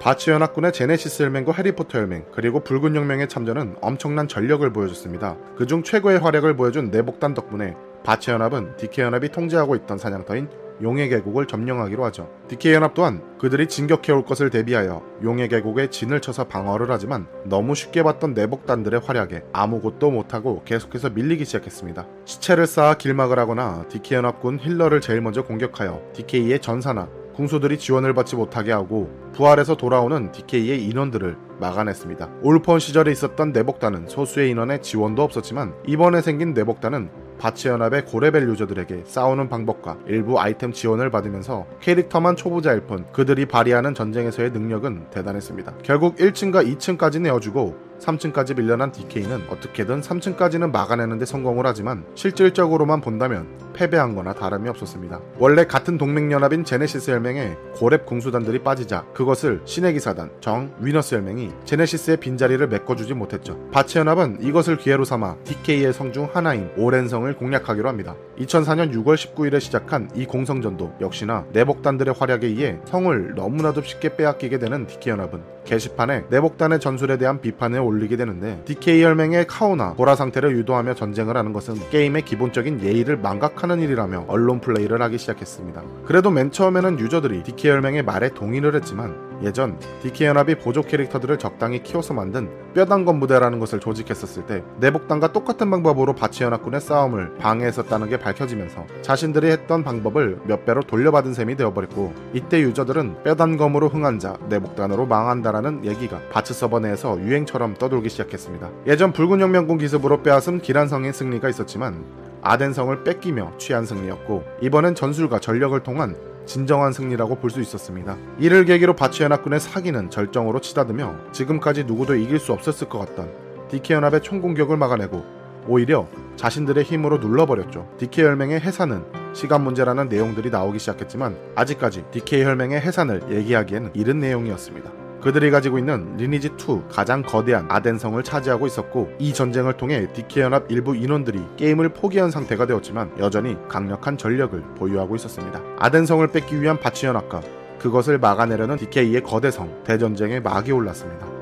바츠 연합군의 제네시스 혈맹과 해리포터 혈맹 그리고 붉은 혁명의 참전은 엄청난 전력을 보여줬습니다. 그중 최고의 활약을 보여준 내복단 덕분에 바츠 연합은 DK 연합이 통제하고 있던 사냥터인 용의 계곡을 점령하기로 하죠. DK 연합 또한 그들이 진격해올 것을 대비하여 용의 계곡에 진을 쳐서 방어를 하지만 너무 쉽게 봤던 내복단들의 활약에 아무것도 못하고 계속해서 밀리기 시작했습니다. 시체를 쌓아 길막을 하거나 DK 연합군 healer를 제일 먼저 공격하여 DK의 전사나 궁수들이 지원을 받지 못하게 하고 부활해서 돌아오는 DK의 인원들을 막아냈습니다. 올폰 시절에 있었던 내복단은 소수의 인원의 지원도 없었지만 이번에 생긴 내복단은 바치연합의 고레벨 유저들에게 싸우는 방법과 일부 아이템 지원을 받으면서 캐릭터만 초보자일 뿐 그들이 발휘하는 전쟁에서의 능력은 대단했습니다. 결국 1층과 2층까지 내어주고 3층까지 밀려난 DK는 어떻게든 3층까지는 막아내는데 성공을 하지만 실질적으로만 본다면 패배한 거나 다름이 없었습니다. 원래 같은 동맹연합인 제네시스 혈맹에 고렙 궁수단들이 빠지자 그것을 신의 기사단, 정, 위너스 혈맹이 제네시스의 빈자리를 메꿔주지 못했죠. 바치연합은 이것을 기회로 삼아 DK의 성 중 하나인 오렌성을 공략하기로 합니다. 2004년 6월 19일에 시작한 이 공성전도 역시나 내복단들의 활약에 의해 성을 너무나도 쉽게 빼앗기게 되는 DK연합은 게시판에 내복단의 전술에 대한 비판을 올리게 되는데 DK 혈맹의 카오나 보라 상태를 유도하며 전쟁을 하는 것은 게임의 기본적인 예의를 망각하는 일이라며 언론 플레이를 하기 시작했습니다. 그래도 맨 처음에는 유저들이 DK 혈맹의 말에 동의를 했지만 예전 DK 연합이 보조 캐릭터들을 적당히 키워서 만든 뼈단건 부대라는 것을 조직했었을 때 내복단과 똑같은 방법으로 바치 연합군의 싸움을 방해했었다는 게 밝혀지면서 자신들이 했던 방법을 몇 배로 돌려받은 셈이 되어버렸고 이때 유저들은 뼈단검으로 흥한 자 내복단으로 망한다라는 얘기가 바츠 서버 내에서 유행처럼 떠돌기 시작했습니다. 예전 붉은 혁명군 기습으로 빼앗은 기란성의 승리가 있었지만 아덴성을 뺏기며 취한 승리였고 이번엔 전술과 전력을 통한 진정한 승리라고 볼 수 있었습니다. 이를 계기로 바츠 연합군의 사기는 절정으로 치닫으며 지금까지 누구도 이길 수 없었을 것 같던 DK 연합의 총공격을 막아내고 오히려 자신들의 힘으로 눌러버렸죠. DK 혈맹의 해산은 시간 문제라는 내용들이 나오기 시작했지만 아직까지 DK 혈맹의 해산을 얘기하기에는 이른 내용이었습니다. 그들이 가지고 있는 리니지 2 가장 거대한 아덴성을 차지하고 있었고 이 전쟁을 통해 DK 연합 일부 인원들이 게임을 포기한 상태가 되었지만 여전히 강력한 전력을 보유하고 있었습니다. 아덴성을 뺏기 위한 바츠 연합과 그것을 막아내려는 DK의 거대성 대전쟁의 막이 올랐습니다.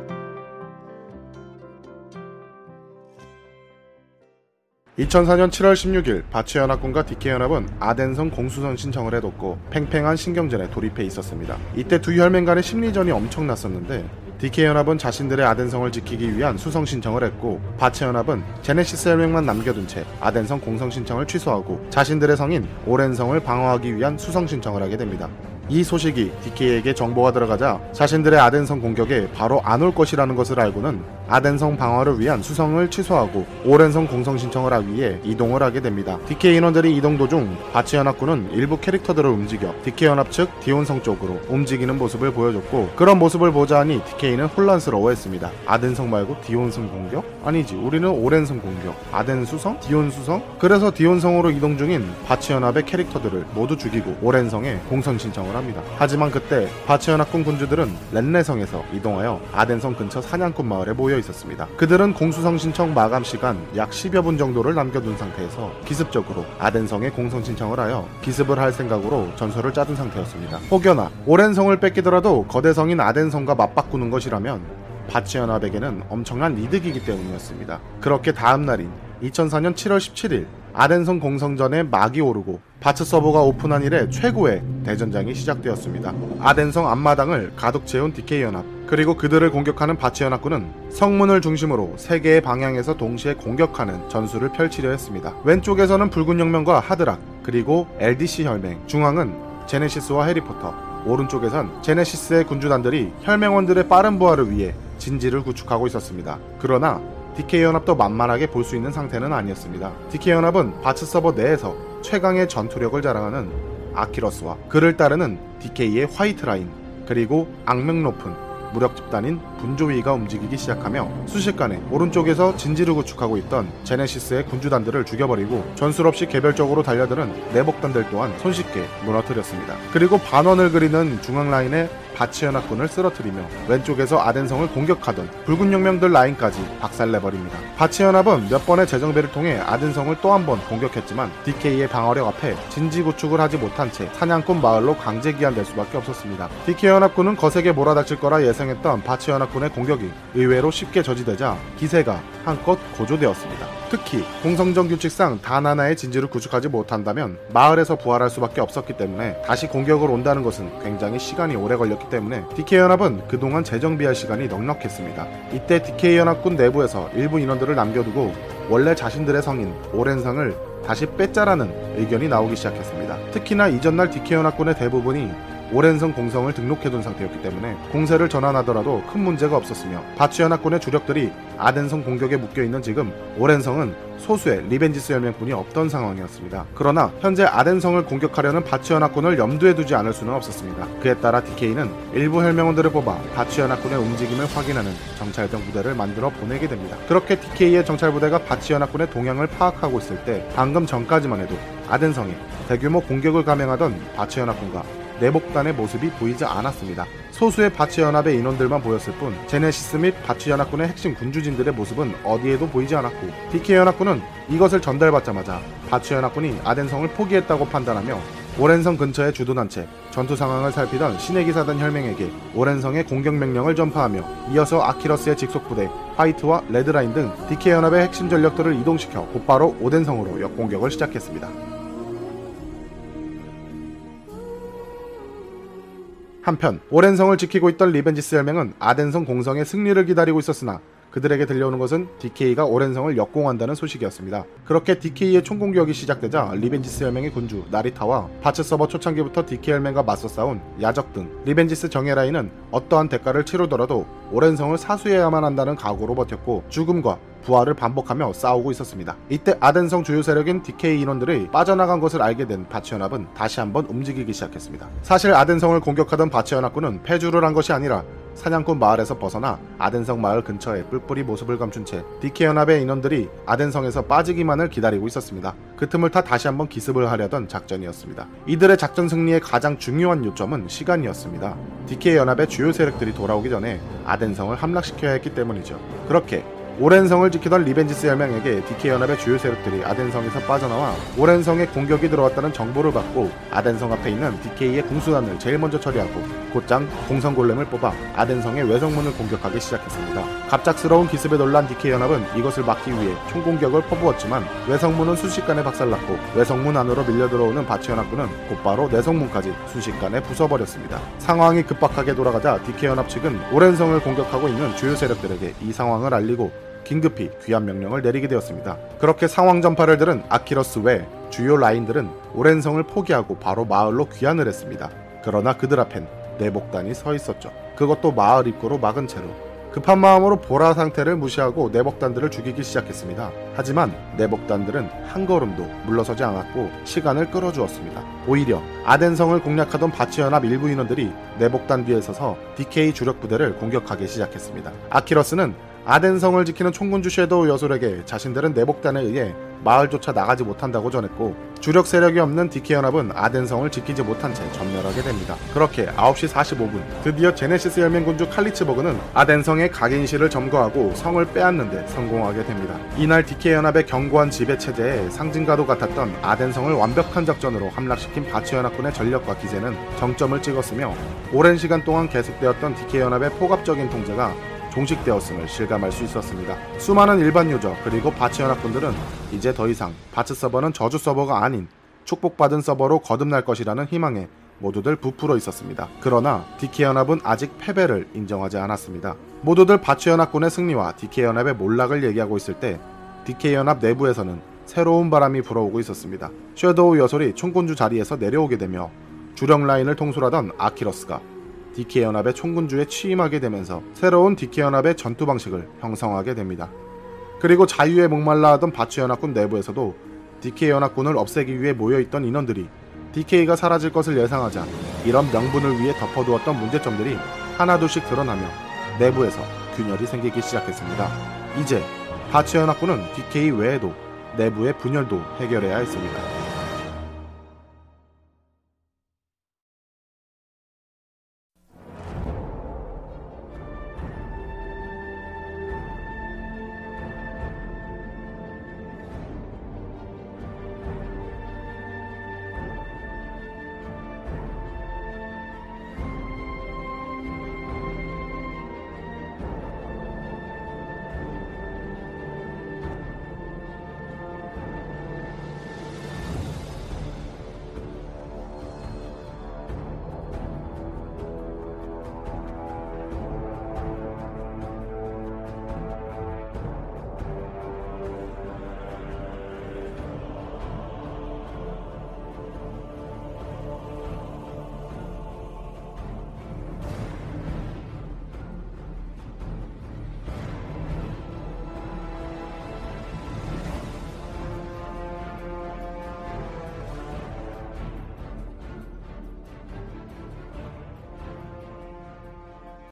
(2004년 7월 16일) 바치연합군과 디케연합은 아덴성 공수선 신청을 해뒀고 팽팽한 신경전에 돌입해 있었습니다. 이때 두 혈맹 간의 심리전이 엄청났었는데 DK연합은 자신들의 아덴성을 지키기 위한 수성 신청을 했고 바치연합은 제네시스 혈맹만 남겨둔 채 아덴성 공성 신청을 취소하고 자신들의 성인 오렌성을 방어하기 위한 수성 신청을 하게 됩니다. 이 소식이 DK에게 정보가 들어가자 자신들의 아덴성 공격에 바로 안 올 것이라는 것을 알고는 아덴성 방어를 위한 수성을 취소하고 오렌성 공성 신청을 하기 위해 이동을 하게 됩니다. DK 인원들이 이동 도중 바츠 연합군은 일부 캐릭터들을 움직여 DK 연합 측 디온성 쪽으로 움직이는 모습을 보여줬고 그런 모습을 보자 하니 DK는 혼란스러워했습니다. 아덴성 말고 디온성 공격? 아니지 우리는 오렌성 공격 아덴 수성? 디온 수성? 그래서 디온성으로 이동 중인 바츠 연합의 캐릭터들을 모두 죽이고 오렌성에 공성 신청을 합니다. 하지만 그때 바츠 연합군 군주들은 렌네성에서 이동하여 아덴성 근처 사냥꾼 마을에 모여 있었습니다. 그들은 공수성 신청 마감 시간 약 10여 분 정도를 남겨둔 상태에서 기습적으로 아덴성에 공성 신청을 하여 기습을 할 생각으로 전설을 짜둔 상태였습니다. 혹여나 오렌성을 뺏기더라도 거대 성인 아덴성과 맞바꾸는 것이라면 바치 연합에게는 엄청난 이득이기 때문이었습니다. 그렇게 다음 날인 2004년 7월 17일 아덴성 공성전에 막이 오르고 바츠 서버가 오픈한 이래 최고의 대전장이 시작되었습니다. 아덴성 앞마당을 가득 채운 DK 연합 그리고 그들을 공격하는 바치 연합군은 성문을 중심으로 세 개의 방향에서 동시에 공격하는 전술을 펼치려 했습니다. 왼쪽에서는 붉은 혁명과 하드락 그리고 LDC 혈맹 중앙은 제네시스와 해리포터 오른쪽에선 제네시스의 군주단들이 혈맹원들의 빠른 부활을 위해 진지를 구축하고 있었습니다. 그러나 DK연합도 만만하게 볼 수 있는 상태는 아니었습니다. DK연합은 바츠 서버 내에서 최강의 전투력을 자랑하는 아키러스와 그를 따르는 DK의 화이트라인 그리고 악명 높은 무력 집단인 분조위가 움직이기 시작하며 순식간에 오른쪽에서 진지를 구축하고 있던 제네시스의 군주단들을 죽여버리고 전술 없이 개별적으로 달려드는 내복단들 또한 손쉽게 무너뜨렸습니다. 그리고 반원을 그리는 중앙 라인의 바치연합군을 쓰러뜨리며 왼쪽에서 아덴성을 공격하던 붉은 혁명들 라인까지 박살내버립니다. 바치연합은 몇 번의 재정비를 통해 아덴성을 또 한 번 공격했지만 DK의 방어력 앞에 진지 구축을 하지 못한 채 사냥꾼 마을로 강제 기한될 수밖에 없었습니다. DK 연합군은 거세게 몰아닥칠 거라 예상했던 바치연합군의 공격이 의외로 쉽게 저지되자 기세가 한껏 고조되었습니다. 특히 공성전 규칙상 단 하나의 진지를 구축하지 못한다면 마을에서 부활할 수밖에 없었기 때문에 다시 공격을 온다는 것은 굉장히 시간이 오래 걸렸기 때문에 DK연합은 그동안 재정비할 시간이 넉넉했습니다. 이때 DK연합군 내부에서 일부 인원들을 남겨두고 원래 자신들의 성인 오렌성을 다시 뺏자라는 의견이 나오기 시작했습니다. 특히나 이전날 DK연합군의 대부분이 오렌성 공성을 등록해둔 상태였기 때문에 공세를 전환하더라도 큰 문제가 없었으며 바츠연합군의 주력들이 아덴성 공격에 묶여있는 지금 오렌성은 소수의 리벤지스 혈맹군이 없던 상황이었습니다. 그러나 현재 아덴성을 공격하려는 바츠연합군을 염두에 두지 않을 수는 없었습니다. 그에 따라 DK는 일부 혈맹원들을 뽑아 바츠연합군의 움직임을 확인하는 정찰병 부대를 만들어 보내게 됩니다. 그렇게 DK의 정찰 부대가 바치연합군의 동향을 파악하고 있을 때 방금 전까지만 해도 아덴성에 대규모 공격을 감행하던 바치연합군과 내복단의 모습이 보이지 않았습니다. 소수의 바치연합의 인원들만 보였을 뿐 제네시스 및 바치연합군의 핵심 군주진들의 모습은 어디에도 보이지 않았고 DK연합군은 이것을 전달받자마자 바치연합군이 아덴성을 포기했다고 판단하며 오랜성 근처에 주둔한 채 전투 상황을 살피던 신의 기사단 혈맹에게 오랜성의 공격 명령을 전파하며 이어서 아키러스의 직속부대 화이트와 레드라인 등 DK연합의 핵심 전력들을 이동시켜 곧바로 오렌성으로 역공격을 시작했습니다. 한편 오렌성을 지키고 있던 리벤지스 혈맹은 아덴성 공성의 승리를 기다리고 있었으나 그들에게 들려오는 것은 DK가 오렌성을 역공한다는 소식이었습니다. 그렇게 DK의 총공격이 시작되자 리벤지스 혈맹의 군주 나리타와 바츠 서버 초창기부터 DK 혈맹과 맞서 싸운 야적 등 리벤지스 정예라인은 어떠한 대가를 치르더라도 오랜 성을 사수해야만 한다는 각오로 버텼고 죽음과 부활을 반복하며 싸우고 있었습니다. 이때 아덴성 주요 세력인 DK 인원들이 빠져나간 것을 알게 된 바치연합은 다시 한번 움직이기 시작했습니다. 사실 아덴성을 공격하던 바치연합군은 패주를 한 것이 아니라 사냥꾼 마을에서 벗어나 아덴성 마을 근처에 뿔뿔이 모습을 감춘 채 DK연합의 인원들이 아덴성에서 빠지기만을 기다리고 있었습니다. 그 틈을 타 다시 한번 기습을 하려던 작전이었습니다. 이들의 작전 승리의 가장 중요한 요점은 시간이었습니다. DK연합의 주요 세력들이 돌아오기 전에 아덴성을 함락시켜야 했기 때문이죠. 그렇게 오렌성을 지키던 리벤지스 혈맹에게 DK연합의 주요 세력들이 아덴성에서 빠져나와 오렌성에 공격이 들어왔다는 정보를 받고 아덴성 앞에 있는 DK의 궁수단을 제일 먼저 처리하고 곧장 공성 골렘을 뽑아 아덴성의 외성문을 공격하기 시작했습니다. 갑작스러운 기습에 놀란 DK연합은 이것을 막기 위해 총공격을 퍼부었지만 외성문은 순식간에 박살났고 외성문 안으로 밀려 들어오는 바츠 연합군은 곧바로 내성문까지 순식간에 부숴버렸습니다. 상황이 급박하게 돌아가자 DK연합 측은 오렌성을 공격하고 있는 주요 세력들에게 이 상황을 알리고 긴급히 귀환 명령을 내리게 되었습니다. 그렇게 상황 전파를 들은 아키러스 외 주요 라인들은 오랜 성을 포기하고 바로 마을로 귀환을 했습니다. 그러나 그들 앞엔 내복단이 서 있었죠. 그것도 마을 입구로 막은 채로 급한 마음으로 보라 상태를 무시하고 내복단들을 죽이기 시작했습니다. 하지만 내복단들은 한 걸음도 물러서지 않았고 시간을 끌어주었습니다. 오히려 아덴성을 공략하던 바치연합 일부 인원들이 내복단 뒤에 서서 DK 주력 부대를 공격하기 시작했습니다. 아키러스는 아덴성을 지키는 총군주 섀도우 여솔에게 자신들은 내복단에 의해 마을조차 나가지 못한다고 전했고 주력 세력이 없는 DK 연합은 아덴성을 지키지 못한 채 전멸하게 됩니다. 그렇게 9시 45분 드디어 제네시스 혈맹군주 칼리츠버그는 아덴성의 각인실을 점거하고 성을 빼앗는데 성공하게 됩니다. 이날 DK 연합의 견고한 지배 체제에 상징과도 같았던 아덴성을 완벽한 작전으로 함락시킨 바츠연합군의 전력과 기세는 정점을 찍었으며 오랜 시간 동안 계속되었던 DK 연합의 폭압적인 통제가 종식되었음을 실감할 수 있었습니다. 수많은 일반 유저 그리고 바츠 연합군들은 이제 더 이상 바츠 서버는 저주 서버가 아닌 축복받은 서버로 거듭날 것이라는 희망에 모두들 부풀어 있었습니다. 그러나 DK 연합은 아직 패배를 인정하지 않았습니다. 모두들 바츠 연합군의 승리와 DK 연합의 몰락을 얘기하고 있을 때 DK 연합 내부에서는 새로운 바람이 불어오고 있었습니다. 섀도우 여솔이 총군주 자리에서 내려오게 되며 주력 라인을 통솔하던 아키러스가 DK연합의 총군주에 취임하게 되면서 새로운 DK연합의 전투 방식을 형성하게 됩니다. 그리고 자유에 목말라 하던 바츠 연합군 내부에서도 DK연합군을 없애기 위해 모여있던 인원들이 DK가 사라질 것을 예상하자 이런 명분을 위해 덮어두었던 문제점들이 하나둘씩 드러나며 내부에서 균열이 생기기 시작했습니다. 이제 바츠 연합군은 DK 외에도 내부의 분열도 해결해야 했습니다.